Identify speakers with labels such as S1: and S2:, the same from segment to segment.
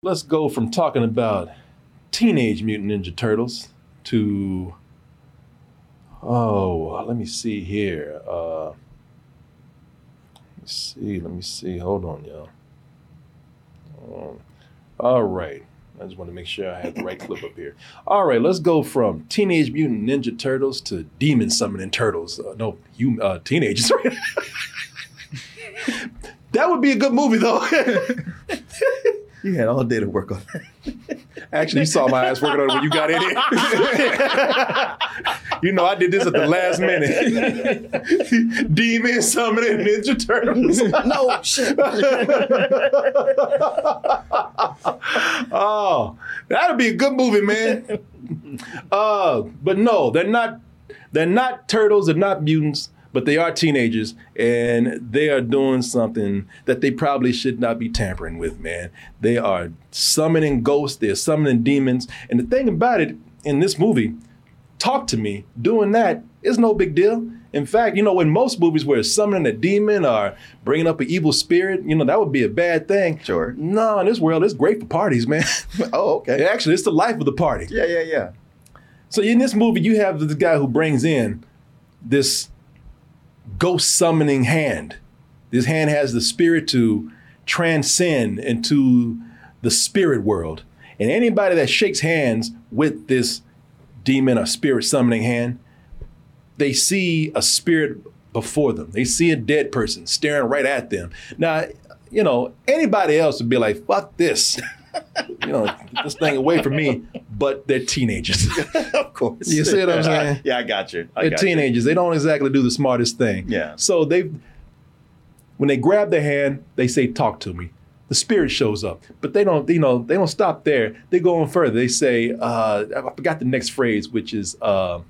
S1: Let's go from talking about Teenage Mutant Ninja Turtles to oh, let me see here. Uh, let me see. Let me see. Hold on, y'all. Um, all right. I just want to make sure I have the right clip up here. All right, let's go from Teenage Mutant Ninja Turtles to Demon Summoning Turtles. Uh, no, you uh, teenagers. that would be a good movie, though.
S2: You had all day to work on that.
S1: Actually, you saw my ass working on it when you got in here. you know, I did this at the last minute. Demon summoning Ninja Turtles.
S2: no shit.
S1: oh, that'd be a good movie, man. Uh, but no, they're not. They're not turtles. They're not mutants. But they are teenagers, and they are doing something that they probably should not be tampering with, man. They are summoning ghosts. They're summoning demons. And the thing about it in this movie, talk to me. Doing that is no big deal. In fact, you know, in most movies where it's summoning a demon or bringing up an evil spirit, you know, that would be a bad thing.
S2: Sure.
S1: No, in this world, it's great for parties, man.
S2: oh, okay.
S1: Actually, it's the life of the party.
S2: Yeah, yeah, yeah.
S1: So in this movie, you have this guy who brings in this ghost summoning hand. This hand has the spirit to transcend into the spirit world. And anybody that shakes hands with this demon or spirit summoning hand, they see a spirit before them. They see a dead person staring right at them. Now, you know, anybody else would be like, fuck this. you know, this thing away from me. But they're teenagers.
S2: of course.
S1: You see what I'm saying?
S2: yeah, I got you. I
S1: they're
S2: got you.
S1: teenagers. They don't exactly do the smartest thing.
S2: Yeah.
S1: So they, when they grab their hand, they say, "Talk to me." The spirit shows up, but they don't. You know, they don't stop there. They go on further. They say, uh, "I forgot the next phrase, which is." Uh,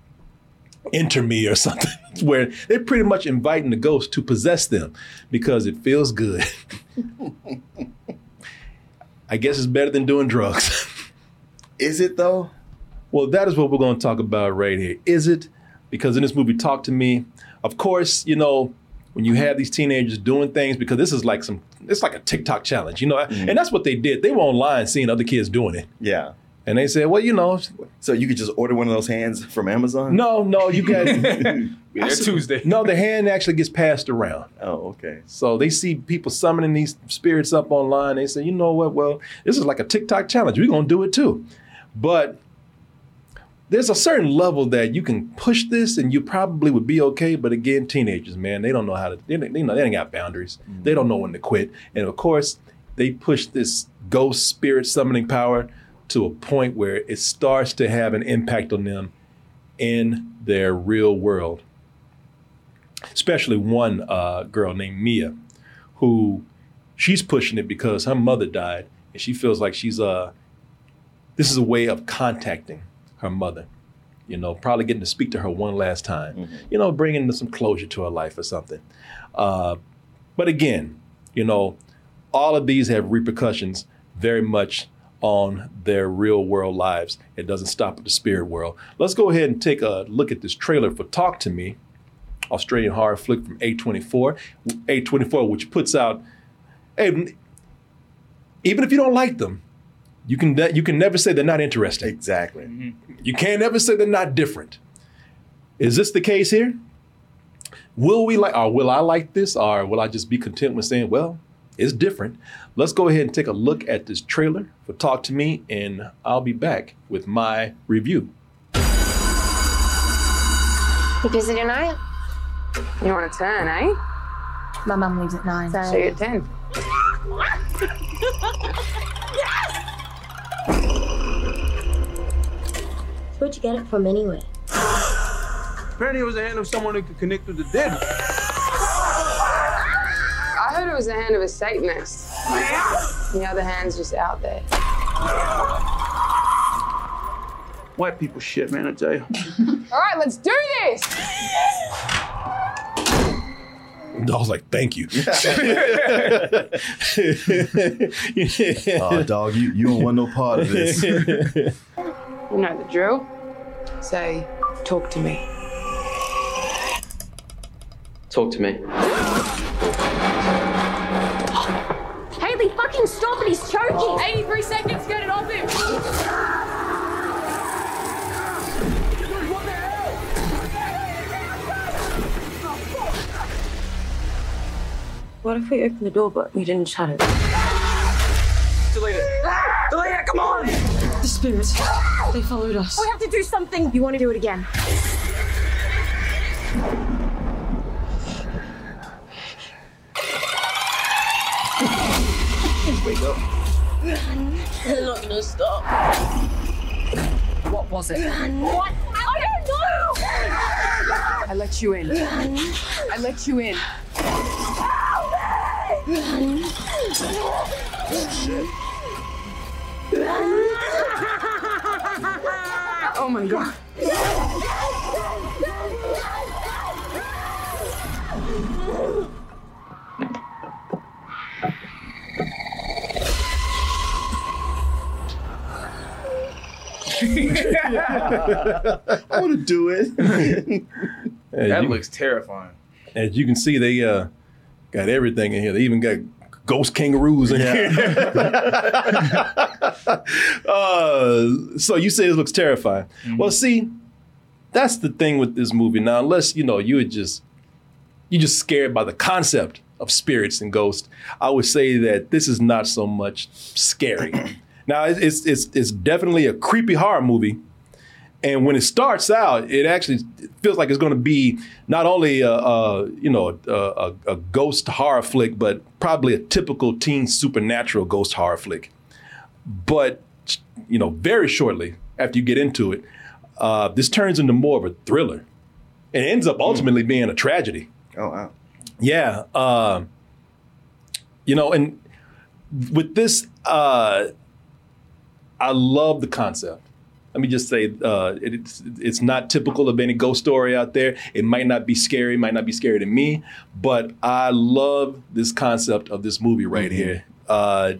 S1: Enter me or something, where they're pretty much inviting the ghost to possess them because it feels good. I guess it's better than doing drugs.
S2: Is it though?
S1: Well, that is what we're going to talk about right here. Is it? Because in this movie, Talk to Me, of course, you know, when you have these teenagers doing things, because this is like some, it's like a TikTok challenge, you know, mm-hmm. and that's what they did. They were online seeing other kids doing it.
S2: Yeah.
S1: And they said, well, you know,
S2: So you could just order one of those hands from Amazon?
S1: no, no, you got,
S3: Be there Tuesday.
S1: no, the hand actually gets passed around.
S2: Oh, okay.
S1: So they see people summoning these spirits up online. They say, you know what? Well, this is like a TikTok challenge. We're going to do it too. But there's a certain level that you can push this and you probably would be okay. But again, teenagers, man, they don't know how to, they, they, know, they ain't got boundaries. They don't know when to quit. And of course, they push this ghost spirit summoning power to a point where it starts to have an impact on them in their real world especially one uh, girl named Mia, who she's pushing it because her mother died, and she feels like she's uh this is a way of contacting her mother. You know, probably getting to speak to her one last time. You know, bringing some closure to her life or something. Uh, but again, you know, all of these have repercussions very much on their real world lives. It doesn't stop at the spirit world. Let's go ahead and take a look at this trailer for Talk to Me. Australian horror flick from A24. A24, which puts out, hey, even if you don't like them, you can you can never say they're not interesting.
S2: Exactly. Mm-hmm.
S1: You can't ever say they're not different. Is this the case here? Will we like, or will I like this, or will I just be content with saying, well, it's different? Let's go ahead and take a look at this trailer for Talk to Me, and I'll be back with my review.
S4: You busy tonight? You want to turn, eh?
S5: My mum leaves at nine.
S4: So you're at 10.
S5: Where'd you get it from anyway?
S3: Apparently, it was the hand of someone who could connect with the dead.
S4: I was the hand of a Satanist. The other hand's just out there.
S3: White people shit, man, I tell you.
S4: All right, let's do this!
S1: I was like, thank you.
S2: Oh, dog, you, you don't want no part of this.
S4: You know the drill. Say, talk to me.
S6: Talk to me.
S5: Fucking stop it! He's choking!
S4: 83 seconds, get it off him!
S5: What if we opened the door but we didn't shut it?
S3: Delete it. Delete it, come on!
S5: The spirits. They followed us. We have to do something. You want to do it again? Stop.
S4: What was it?
S5: What? I don't know!
S4: I let you in. I let you in. Help me! Oh my god.
S2: I want to do it.
S3: That
S1: you,
S3: looks terrifying.
S1: as you can see, they uh, got everything in here. They even got ghost kangaroos in here. uh, so you say it looks terrifying. Well, see, that's the thing with this movie. Now, unless you know you would just you're just scared by the concept of spirits and ghosts, I would say that this is not so much scary. now, it's it's it's, it's definitely a creepy horror movie. And when it starts out, it actually feels like it's going to be not only a, a you know a, a, ghost horror flick, but probably a typical teen supernatural ghost horror flick. But you know, very shortly after you get into it, uh, this turns into more of a thriller, and it ends up ultimately being a tragedy.
S2: Oh, wow.
S1: Yeah. Uh, you know, and with this, uh, I love the concept. Let me just say, uh, it- it's it's not typical of any ghost story out there. It might not be scary, might not be scary to me, but I love this concept of this movie right here. Uh,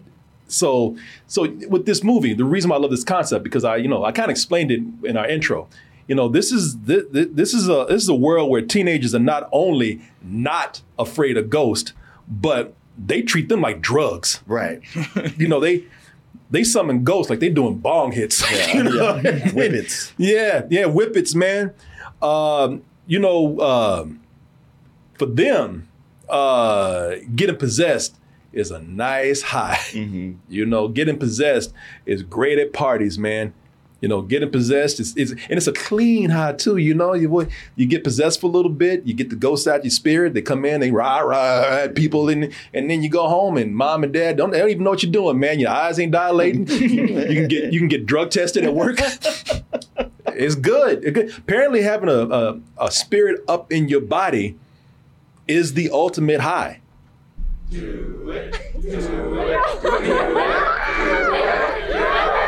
S1: so, so with this movie, the reason why I love this concept because I, you know, I kind of explained it in our intro. You know, this is this, this is a this is a world where teenagers are not only not afraid of ghosts, but they treat them like drugs.
S2: Right.
S1: You know, they they summon ghosts like they doing bong hits. you know?
S2: Whippets.
S1: Yeah, yeah, whippets, man. Um, you know, um, for them, uh, getting possessed is a nice high. You know, getting possessed is great at parties, man. You know, getting possessed is, is and it's a clean high too. You know, you you get possessed for a little bit, you get the ghosts out your spirit. They come in, they rah rah at people, and and then you go home, and mom and dad don't they don't even know what you're doing, man. Your eyes ain't dilating. you can get you can get drug tested at work. it's good. It good. Apparently, having a, a a spirit up in your body is the ultimate high.
S5: Talk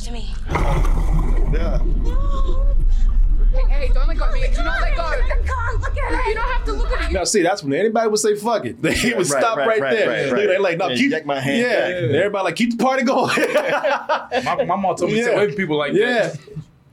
S5: to me.
S2: Yeah.
S4: Hey, hey, don't let go. Mia. Do not let go.
S5: I can't look at it.
S4: You don't have to look at it.
S1: Now, see, that's when anybody would say "fuck it." They would
S2: right,
S1: stop right,
S2: right, right,
S1: there.
S2: right,
S1: Look
S2: right.
S1: at that, like, no,
S2: Yeah,
S1: keep
S2: my hand
S1: Yeah,
S2: back.
S1: everybody like keep the party going.
S3: My, my mom told me to
S1: Yeah.
S3: stay away people like
S1: yeah.
S3: that.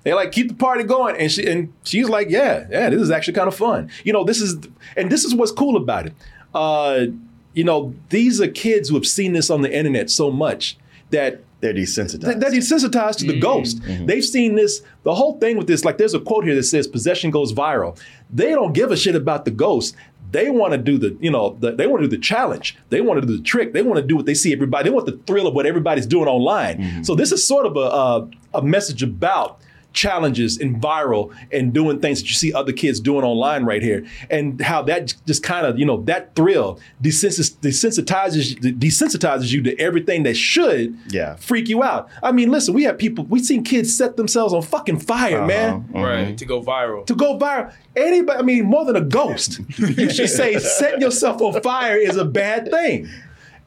S1: They like keep the party going, and she and she's like, yeah, yeah, this is actually kind of fun. You know, this is and this is what's cool about it. Uh, you know, these are kids who have seen this on the internet so much that
S2: They're desensitized.
S1: They- They're desensitized to the mm-hmm. ghost. Mm-hmm. They've seen this. The whole thing with this, like, there's a quote here that says, "Possession goes viral." They don't give a shit about the ghost. They want to do the, you know, the, they want to do the challenge. They want to do the trick. They want to do what they see everybody. They want the thrill of what everybody's doing online. Mm-hmm. So this is sort of a a, a message about challenges and viral and doing things that you see other kids doing online right here and how that just kind of you know that thrill desensitizes desensitizes you to everything that should
S2: Yeah.
S1: freak you out i mean listen we have people we've seen kids set themselves on fucking fire uh-huh, man uh-huh.
S6: Right. To go viral.
S1: to go viral anybody i mean more than a ghost you should say setting yourself on fire is a bad thing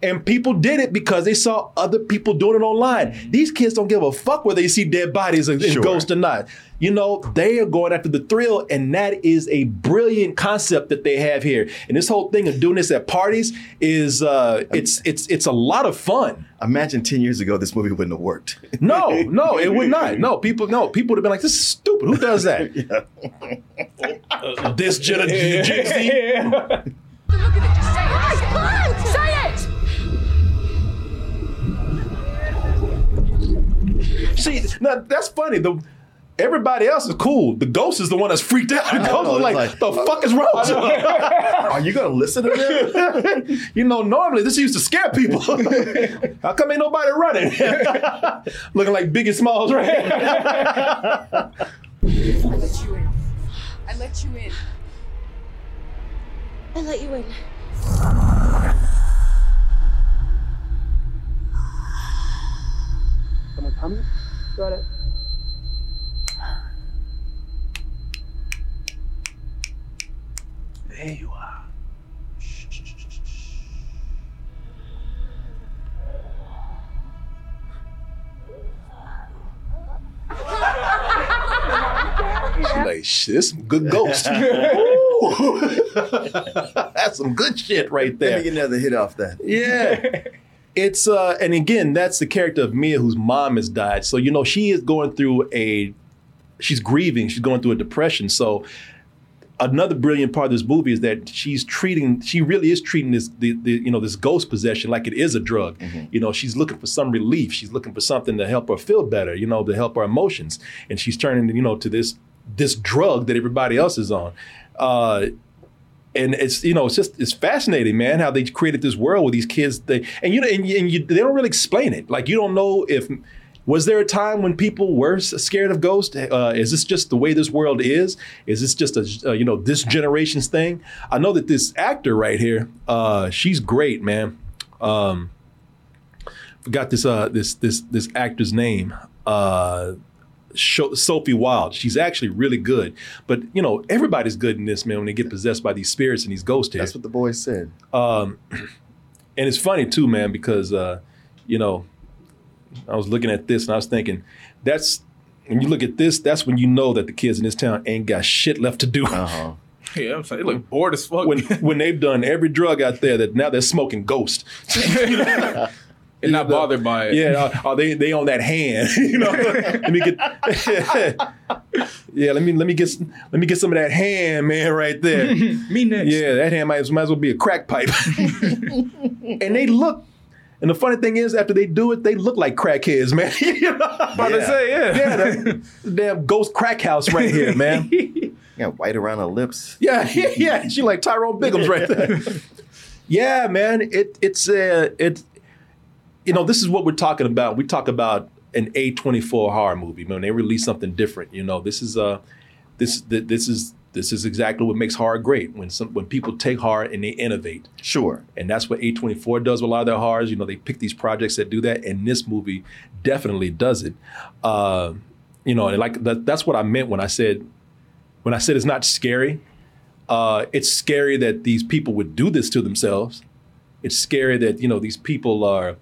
S1: and people did it because they saw other people doing it online. These kids don't give a fuck whether they see dead bodies and, and
S2: Sure.
S1: ghosts or not. You know, they are going after the thrill, and that is a brilliant concept that they have here. And this whole thing of doing this at parties is uh, it's it's it's a lot of fun.
S2: Imagine 10 years ago, this movie wouldn't have worked.
S1: No, no, it would not. No, people, no, people would have been like, "This is stupid. Who does that?" this Gen Gen Z. See, now that's funny. The everybody else is cool. The ghost is the one that's freaked out. The ghost
S2: know,
S1: is like,
S2: like,
S1: "The fuck is wrong?"
S2: Are you going to listen to them?
S1: you know, normally this used to scare people. How come ain't nobody running? Looking like Biggie Smalls, right?
S5: I let you in. I let you in. I let you in.
S4: Someone coming? Got it.
S1: there you are. She's like, shit, this some good ghost. Ooh. That's some good shit right there.
S2: Let
S1: there.
S2: me get another hit off that.
S1: Yeah. It's uh and again, that's the character of Mia whose mom has died. So you know she is going through a she's grieving, she's going through a depression. So another brilliant part of this movie is that she's treating she really is treating this the, the you know this ghost possession like it is a drug. You know she's looking for some relief. She's looking for something to help her feel better you know to help her emotions. And she's turning you know to this this drug that everybody else is on. Uh and it's you know it's just it's fascinating man how they created this world with these kids. They and you know and, and you, they don't really explain it. Like you don't know if was there a time when people were scared of ghosts? Uh, is this just the way this world is? Is this just a uh, you know this generation's thing? I know that this actor right here uh she's great man. Um forgot this uh this this this actor's name. Uh Sophie Wilde. She's actually really good. But you know, everybody's good in this man when they get possessed by these spirits and these ghosts here.
S2: That's what the boys said.
S1: Um, and it's funny too, man, because uh, you know, I was looking at this and I was thinking, that's when you look at this, that's when you know that the kids in this town ain't got shit left to do.
S2: Uh-huh.
S6: Yeah, I'm saying they look bored as fuck.
S1: when when they've done every drug out there, that now they're smoking ghost.
S6: and not bothered by it.
S1: Yeah, are they they on that hand? you know, let me get. yeah, let me let me get some- let me get some of that hand, man, right there.
S6: Me next.
S1: Yeah, that hand might, might as well be a crack pipe. and they look, and the funny thing is, after they do it, they look like crackheads, man. you know?
S6: About to say, yeah.
S1: Yeah, that, damn ghost crack house right here, man.
S2: Yeah, white around her lips.
S1: Yeah, yeah, yeah. She like Tyrone Biggums right there. yeah, man. It it's uh it you know, this is what we're talking about. We talk about an A24 horror movie, man. They release something different. You know, this is uh this this is this is exactly what makes horror great. When some when people take horror and they innovate.
S2: Sure.
S1: And that's what A24 does with a lot of their horrors. You know, they pick these projects that do that, and this movie definitely does it. Uh, you know, and like that, that's what I meant when I said when I said it's not scary. Uh, it's scary that these people would do this to themselves. It's scary that you know these people are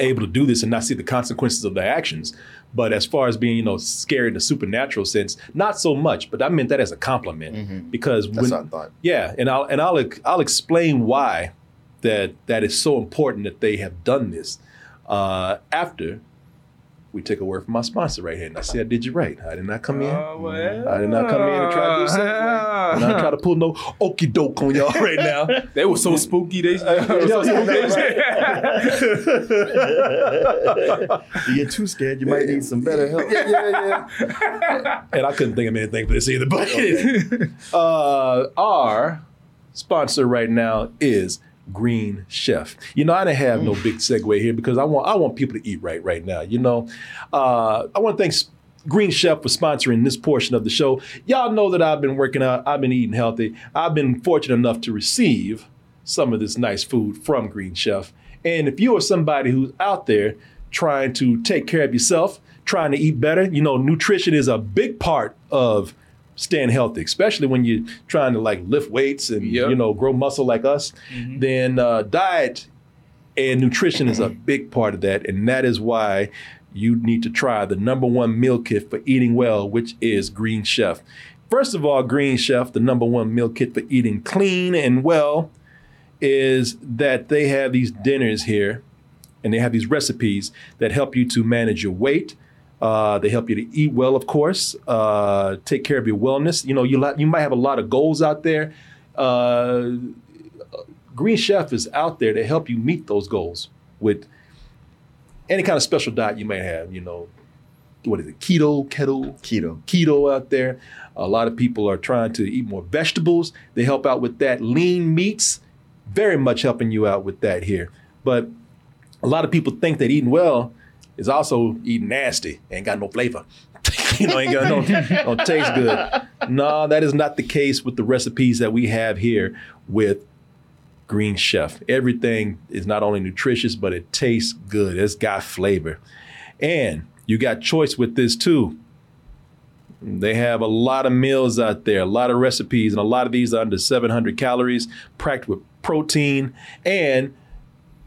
S1: able to do this and not see the consequences of their actions. But as far as being, you know, scary in the supernatural sense, not so much. But I meant that as a compliment because
S2: Mm-hmm. That's
S1: when,
S2: thought.
S1: yeah, and I'll and I'll I'll explain why that that is so important that they have done this uh, after we take a word from my sponsor right here. And I see I did you right. I did not come in.
S6: Oh, well.
S1: I did not come in and try to do something. I did not try to pull no okey doke on y'all right now.
S6: They were so spooky. They, they were so
S2: You get too scared, you might need some better help.
S1: yeah, yeah. and I couldn't think of anything for this either. But uh, our sponsor right now is Green Chef. You know, I didn't have no big segue here because I want I want people to eat right right now. You know, uh, I want to thank Green Chef for sponsoring this portion of the show. Y'all know that I've been working out. I've been eating healthy. I've been fortunate enough to receive some of this nice food from Green Chef. And if you are somebody who's out there trying to take care of yourself, trying to eat better, you know, nutrition is a big part of staying healthy, especially when you're trying to like lift weights and
S6: Yep.
S1: you know grow muscle like us. Then uh, diet and nutrition is a big part of that, and that is why you need to try the number one meal kit for eating well, which is Green Chef. First of all, Green Chef, the number one meal kit for eating clean and well, is that they have these dinners here and they have these recipes that help you to manage your weight. Uh, they help you to eat well, of course, uh, take care of your wellness. You know, you, you might have a lot of goals out there. Uh, Green Chef is out there to help you meet those goals with any kind of special diet you may have. You know, what is it? Keto, keto,
S2: Keto.
S1: keto out there. A lot of people are trying to eat more vegetables. They help out with that. Lean meats, very much helping you out with that here. But a lot of people think that eating well is also eating nasty, ain't got no flavor. you know, ain't got no, don't taste good. No, that is not the case with the recipes that we have here with Green Chef. Everything is not only nutritious, but it tastes good. It's got flavor. And you got choice with this too. They have a lot of meals out there, a lot of recipes, and a lot of these are under 700 calories, packed with protein. And,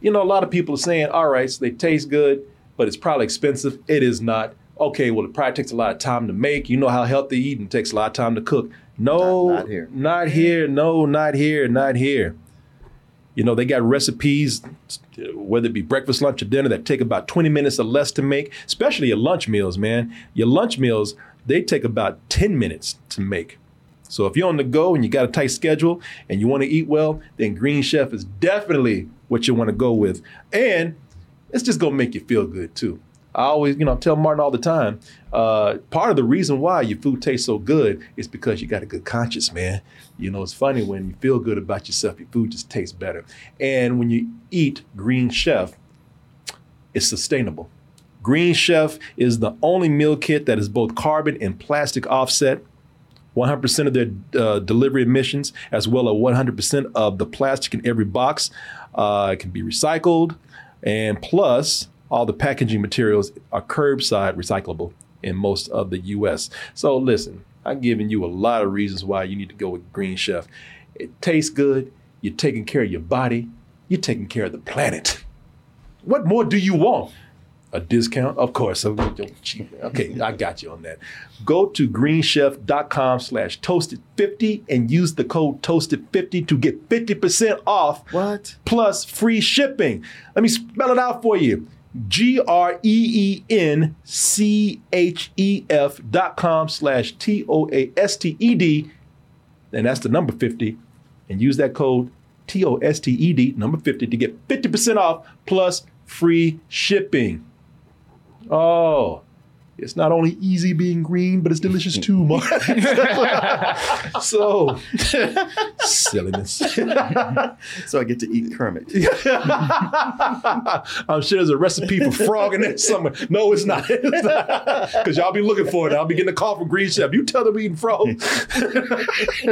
S1: you know, a lot of people are saying, all right, so they taste good, but it's probably expensive. It is not. Okay, well, it probably takes a lot of time to make. You know how healthy eating takes a lot of time to cook. No,
S2: Not- not here.
S1: Not here. No, not here. Not here. You know, they got recipes, whether it be breakfast, lunch, or dinner, that take about 20 minutes or less to make, especially your lunch meals, man. Your lunch meals, they take about 10 minutes to make. So if you're on the go and you got a tight schedule and you want to eat well, then Green Chef is definitely what you want to go with. And it's just gonna make you feel good too. I always, you know, I tell Martin all the time. Uh, part of the reason why your food tastes so good is because you got a good conscience, man. You know, it's funny when you feel good about yourself, your food just tastes better. And when you eat Green Chef, it's sustainable. Green Chef is the only meal kit that is both carbon and plastic offset. 100% of their uh, delivery emissions, as well as 100% of the plastic in every box, uh, can be recycled. And plus, all the packaging materials are curbside recyclable in most of the US. So, listen, I'm giving you a lot of reasons why you need to go with Green Chef. It tastes good, you're taking care of your body, you're taking care of the planet. What more do you want? A discount? Of course. Okay, I got you on that. Go to greenchef.com slash toasted50 and use the code toasted50 to get 50% off
S2: What?
S1: plus free shipping. Let me spell it out for you. G R E E N C H E F dot com slash T O A S T E D. And that's the number 50. And use that code T O S T E D, number 50, to get 50% off plus free shipping. Oh, it's not only easy being green, but it's delicious too, Mark. so, silliness.
S2: So I get to eat Kermit.
S1: I'm sure there's a recipe for frog in there somewhere. No, it's not. Because y'all be looking for it. I'll be getting a call from Green Chef. You tell them we eating frog.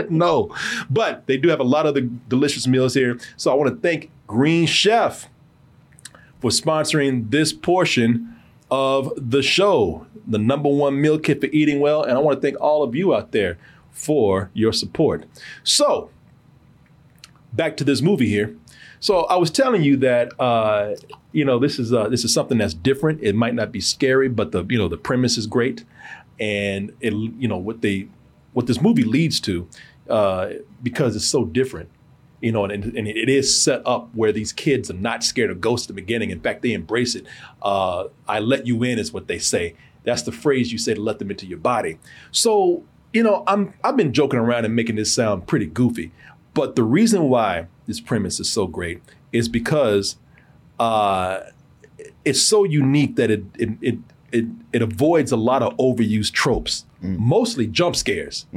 S1: no. But they do have a lot of the delicious meals here. So I want to thank Green Chef for sponsoring this portion of the show, the number one meal kit for eating well. And I want to thank all of you out there for your support. So, back to this movie here. So I was telling you that uh, you know this is uh, this is something that's different. It might not be scary, but the you know the premise is great, and it you know what they what this movie leads to uh, because it's so different You know, and, and it is set up where these kids are not scared of ghosts at the beginning. In fact, they embrace it. Uh, I let you in is what they say. That's the phrase you say to let them into your body. So, you know, I'm I've been joking around and making this sound pretty goofy, but the reason why this premise is so great is because uh, it's so unique that it it it it, it avoids a lot of overused tropes, mostly jump scares.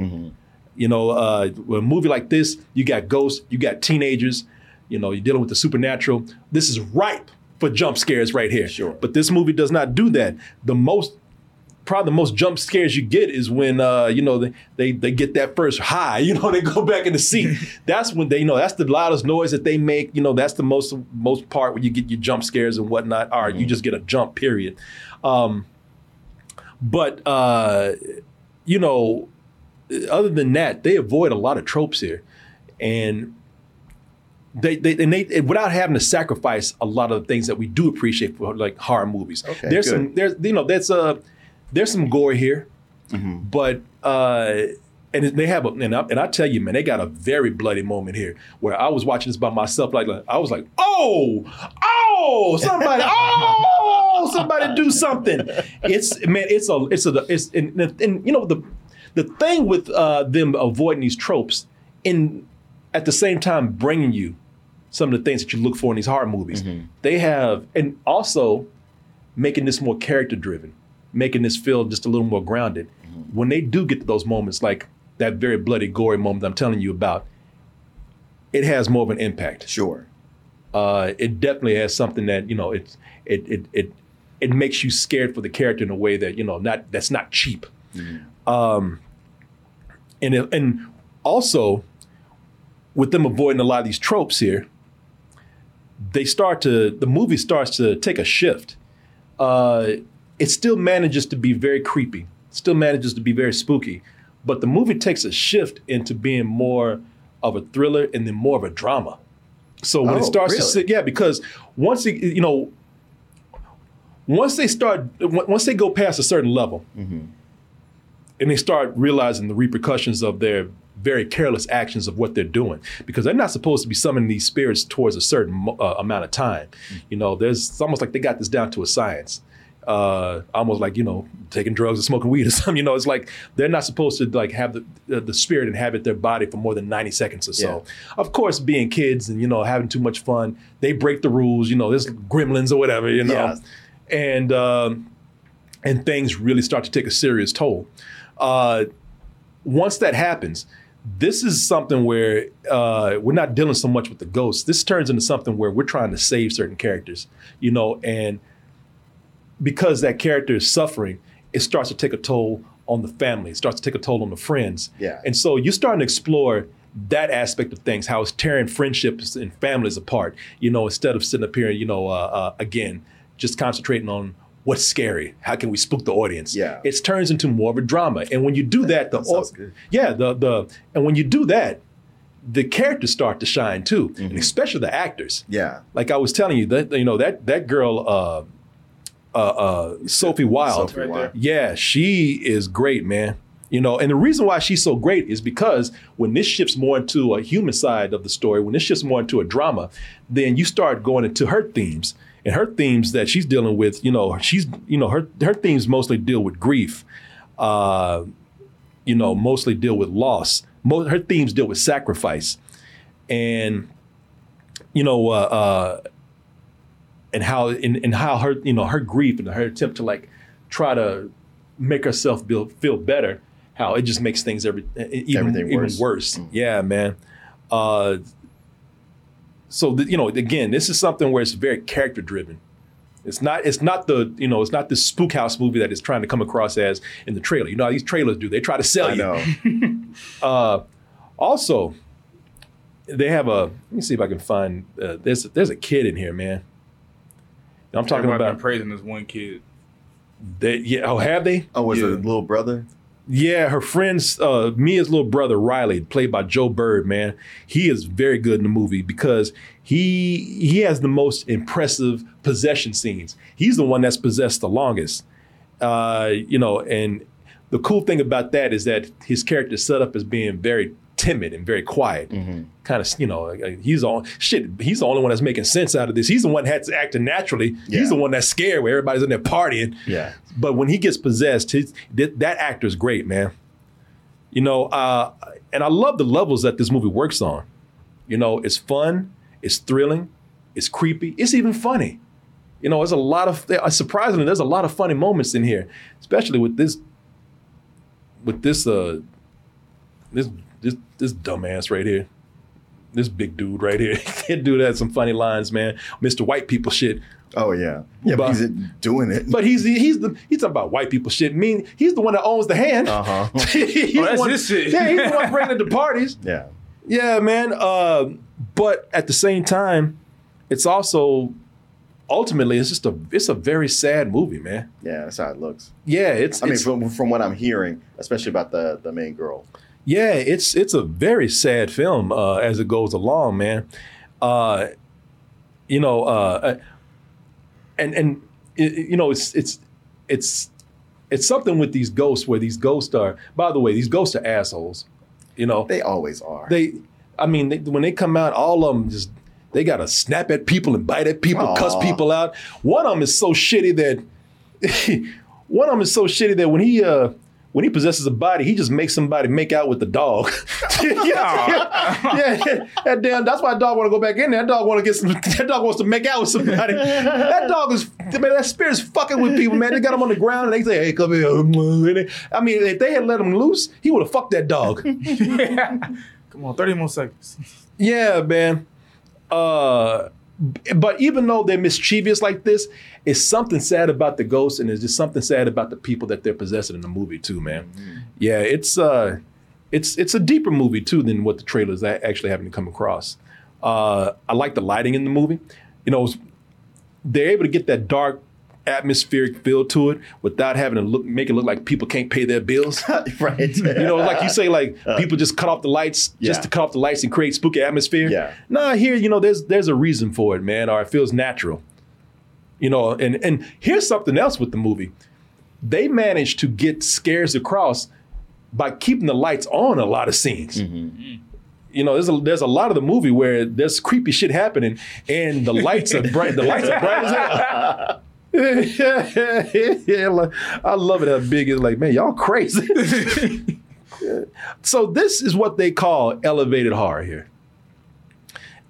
S1: You know, uh, a movie like this, you got ghosts, you got teenagers, you know, you're dealing with the supernatural. This is ripe for jump scares right here.
S2: Sure.
S1: But this movie does not do that. The most probably the most jump scares you get is when uh, you know they, they they get that first high. You know, they go back in the seat. that's when they you know that's the loudest noise that they make. You know, that's the most most part where you get your jump scares and whatnot. Or you just get a jump period. Um, but uh, you know, other than that, they avoid a lot of tropes here, and they, they and they without having to sacrifice a lot of the things that we do appreciate for like horror movies.
S2: Okay,
S1: there's
S2: good.
S1: some there's you know there's uh there's some gore here, but uh and they have a and I, and I tell you man they got a very bloody moment here where I was watching this by myself like, like I was like oh oh somebody oh somebody do something it's man it's a it's a it's and, and you know the the thing with uh, them avoiding these tropes and at the same time bringing you some of the things that you look for in these horror movies. They have, and also making this more character driven, making this feel just a little more grounded. When they do get to those moments, like that very bloody, gory moment I'm telling you about, it has more of an impact.
S2: Sure.
S1: Uh, it definitely has something that you know it's it it it it makes you scared for the character in a way that you know not that's not cheap. Um, and it- and also with them avoiding a lot of these tropes here, they start to the movie starts to take a shift. Uh, it still manages to be very creepy, still manages to be very spooky, but the movie takes a shift into being more of a thriller and then more of a drama. So when
S2: Oh,
S1: it starts to sit, yeah, because once it, you know, once they start, once they go past a certain level, and they start realizing the repercussions of their very careless actions of what they're doing because they're not supposed to be summoning these spirits towards a certain uh, amount of time. You know, there's it's almost like they got this down to a science. Uh, almost like you know taking drugs or smoking weed or something. You know, it's like they're not supposed to like have the the, the spirit inhabit their body for more than ninety seconds or so. Of course, being kids and you know having too much fun, they break the rules. You know, there's gremlins or whatever. You know,
S2: Yeah.
S1: and um, and things really start to take a serious toll. Uh, once that happens, this is something where uh, we're not dealing so much with the ghosts. This turns into something where we're trying to save certain characters, you know, and because that character is suffering, it starts to take a toll on the family. It starts to take a toll on the friends.
S2: Yeah.
S1: And so you're starting to explore that aspect of things, how it's tearing friendships and families apart, you know, instead of sitting up here, you know, uh, uh, again, just concentrating on what's scary. How can we spook the audience?
S2: Yeah.
S1: It turns into more of a drama. And when you do that, the
S2: That good.
S1: yeah, the the and when you do that, the characters start to shine too,
S2: Mm-hmm.
S1: and especially the actors.
S2: Yeah.
S1: Like I was telling you that you know that that girl, uh, uh, uh, Sophie Wilde.
S2: Sophie Wilde.
S1: Yeah, she is great, man. You know, and the reason why she's so great is because when this shifts more into a human side of the story, when this shifts more into a drama, then you start going into her themes. And her themes that she's dealing with, you know, she's, you know, her her themes mostly deal with grief, uh, you know, mostly deal with loss. Mo- her themes deal with sacrifice, and you know, uh, uh, and how and, and how her you know her grief and her attempt to like try to make herself feel feel better. How it just makes things every even
S2: Everything
S1: even
S2: worse.
S1: worse. Yeah, man. Uh, so th- you know, again, this is something where it's very character driven. It's not. It's not the. You know. It's not this spook house movie that is trying to come across as in the trailer. You know how these trailers do. They try to sell you.
S2: I
S1: you.
S2: know.
S1: Uh, also, they have a. Let me see if I can find. Uh, there's there's a kid in here, man. I'm talking
S6: Everybody been
S1: about.
S6: praising this one kid.
S1: They, yeah. Oh, have they?
S2: Oh, was
S6: Yeah.
S2: it a little brother?
S1: Yeah, her friend's uh, Mia's little brother Riley, played by Joe Bird. Man, he is very good in the movie because he he has the most impressive possession scenes. He's the one that's possessed the longest. Uh, you know, and the cool thing about that is that his character is set up as being very timid and very quiet.
S2: Mm-hmm.
S1: Kind of, you know, he's on shit. He's the only one that's making sense out of this. He's the one that's acting naturally.
S2: Yeah.
S1: He's the one that's scared where everybody's in there partying.
S2: Yeah.
S1: But when he gets possessed, his, that, that actor's great, man. You know, uh, and I love the levels that this movie works on. You know, it's fun, it's thrilling, it's creepy, it's even funny. You know, there's a lot of uh, surprisingly, there's a lot of funny moments in here, especially with this, with this, uh, this, this, this dumbass right here, this big dude right here. That dude had some funny lines, man. Mr. White people shit.
S2: Oh yeah. Yeah, but,
S1: But-
S2: he's doing it.
S1: But he's he's the he's talking about white people shit. Mean he's the one that owns the hand.
S2: Uh-huh.
S1: he's the
S6: that's
S1: one,
S6: his shit.
S1: Yeah, he's the one bringing it to parties.
S2: yeah.
S1: Yeah, man. Uh, but at the same time, it's also ultimately it's just a it's a very sad movie, man.
S2: Yeah, that's how it looks.
S1: Yeah, it's,
S2: I mean, from, from what I'm hearing, especially about the the main girl.
S1: Yeah, it's it's a very sad film uh, as it goes along, man. Uh, you know, uh, and and it, you know, it's it's it's it's something with these ghosts where these ghosts are. By the way, these ghosts are assholes. You know,
S2: They always are.
S1: they i mean they, when they come out all of them just they gotta snap at people and bite at people cuss people out one of them is so shitty that one of them is so shitty that when he uh when he possesses a body, he just makes somebody make out with the dog. yeah, yeah, that damn. That's why that dog want to go back in there. That dog want to get some. That dog wants to make out with somebody. that dog is. Man, that spirit's fucking with people, man. They got him on the ground and they say, "Hey, come here." I mean, if they had let him loose, he would have fucked that dog.
S6: Come on, 30 more seconds.
S1: Yeah, man. Uh, b- but even though they're mischievous like this, it's something sad about the ghosts, and there's just something sad about the people that they're possessing in the movie too, man. Yeah, it's uh, it's it's a deeper movie too than what the trailers actually having to come across. Uh, I like the lighting in the movie. You know, it's- they're able to get that dark atmospheric feel to it without having to look make it look like people can't pay their bills.
S2: right.
S1: You know, like you say, like uh, people just cut off the lights just to cut off the lights and create spooky atmosphere.
S2: Yeah.
S1: Nah, here, you know, there's there's a reason for it, man, or it feels natural. You know, and and here's something else with the movie. They managed to get scares across by keeping the lights on a lot of scenes. Mm-hmm. You know, there's a there's a lot of the movie where there's creepy shit happening and the lights are bright. The lights are bright as hell. yeah, like, I love it how big it's like, man, y'all crazy. so this is what they call elevated horror here.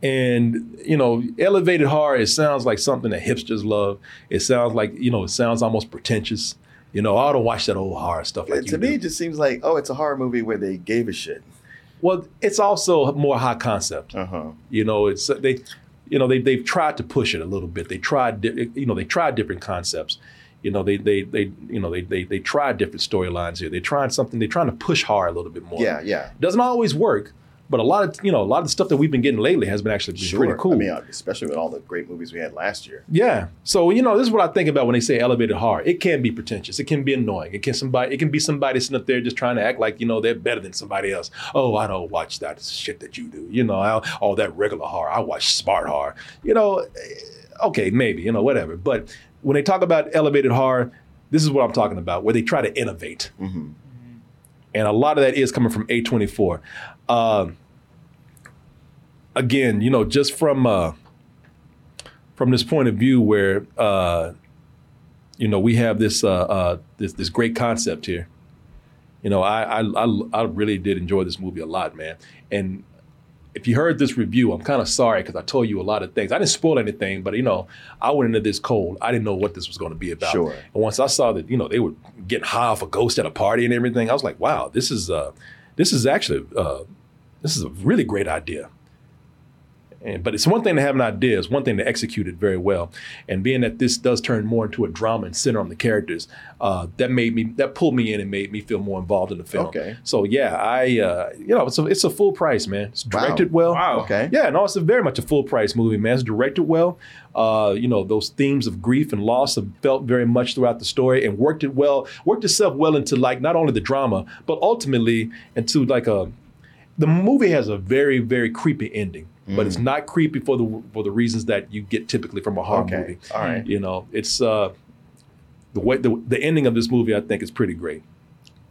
S1: And you know, elevated horror, it sounds like something that hipsters love. It sounds like, you know, it sounds almost pretentious. You know, I don't watch that old horror stuff like
S2: to
S1: you
S2: me,
S1: do.
S2: it just seems like, oh, it's a horror movie where they gave a shit.
S1: Well, it's also more high concept.
S2: Uh huh.
S1: You know, it's they, you know, they they've tried to push it a little bit. They tried, di- you know, they tried different concepts. You know, they they they you know they they they tried different storylines here. They tried something. They're trying to push hard a little bit more.
S2: Yeah, yeah.
S1: doesn't always work, but a lot of you know a lot of the stuff that we've been getting lately has been actually been
S2: Sure.
S1: pretty cool.
S2: I mean, uh, especially with all the great movies we had last year.
S1: Yeah. So you know, this is what I think about when they say elevated horror. It can be pretentious. It can be annoying. It can somebody. It can be somebody sitting up there just trying to act like you know they're better than somebody else. Oh, I don't watch that shit that you do. You know, I, all that regular horror. I watch smart horror. You know, eh, okay, maybe you know whatever. But when they talk about elevated horror, this is what I'm talking about, where they try to innovate.
S2: Mm-hmm.
S1: And a lot of that is coming from A24. Um, again, you know, just from uh, from this point of view where uh, you know we have this uh, uh, this this great concept here. You know, I, I I I really did enjoy this movie a lot, man. And if you heard this review, I'm kind of sorry because I told you a lot of things. I didn't spoil anything, but you know, I went into this cold. I didn't know what this was going to be about.
S2: Sure.
S1: And once I saw that, you know, they were getting high off a ghost at a party and everything, I was like, wow, this is uh, this is actually uh, this is a really great idea. And, but it's one thing to have an idea, it's one thing to execute it very well. And being that this does turn more into a drama and center on the characters, uh, that made me that pulled me in and made me feel more involved in the film.
S2: Okay.
S1: So yeah, I uh, you know it's a it's a full price, man. It's
S2: Wow.
S1: directed well.
S6: Wow.
S2: Okay.
S1: Yeah, no, it's a very much a full price movie, man. It's directed well. Uh, you know, those themes of grief and loss have felt very much throughout the story and worked it well, worked itself well into like not only the drama, but ultimately into like a the movie has a very, very creepy ending. But it's not creepy for the for the reasons that you get typically from a horror
S2: Okay.
S1: movie.
S2: All right.
S1: You know, it's uh the way the, the ending of this movie I think is pretty great.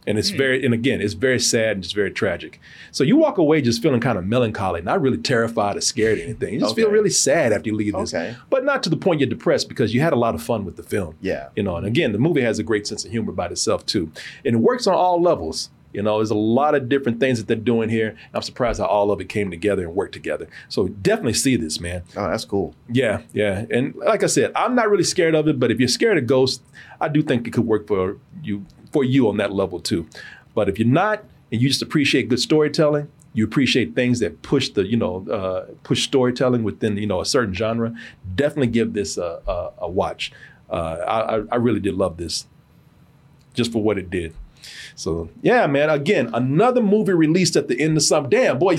S1: And it's very, and again, it's very sad and just very tragic. So you walk away just feeling kind of melancholy, not really terrified or scared or anything. You just feel really sad after you leave this.
S2: Okay.
S1: But not to the point you're depressed because you had a lot of fun with the film.
S2: Yeah.
S1: You know, and again, the movie has a great sense of humor by itself too. And it works on all levels. You know, there's a lot of different things that they're doing here. I'm surprised how all of it came together and worked together. So definitely see this, man.
S2: Oh, that's cool.
S1: Yeah, yeah. And like I said, I'm not really scared of it, but if you're scared of ghosts, I do think it could work for you for you on that level too. But if you're not and you just appreciate good storytelling, you appreciate things that push the, you know, uh, push storytelling within, you know, a certain genre, definitely give this a, a, a watch. Uh, I, I- I really did love this just for what it did. So yeah, man. Again, another movie released at the end of summer. Damn, boy.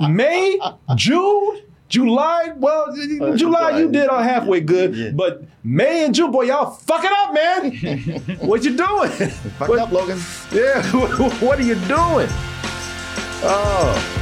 S1: May, June, July. Well, uh, July
S2: July.
S1: you did all halfway good,
S2: Yeah.
S1: but May and June, boy, y'all fucking up, man. what you doing?
S2: Fucked
S1: What-
S2: up, Logan.
S1: Yeah, what are you doing? Oh.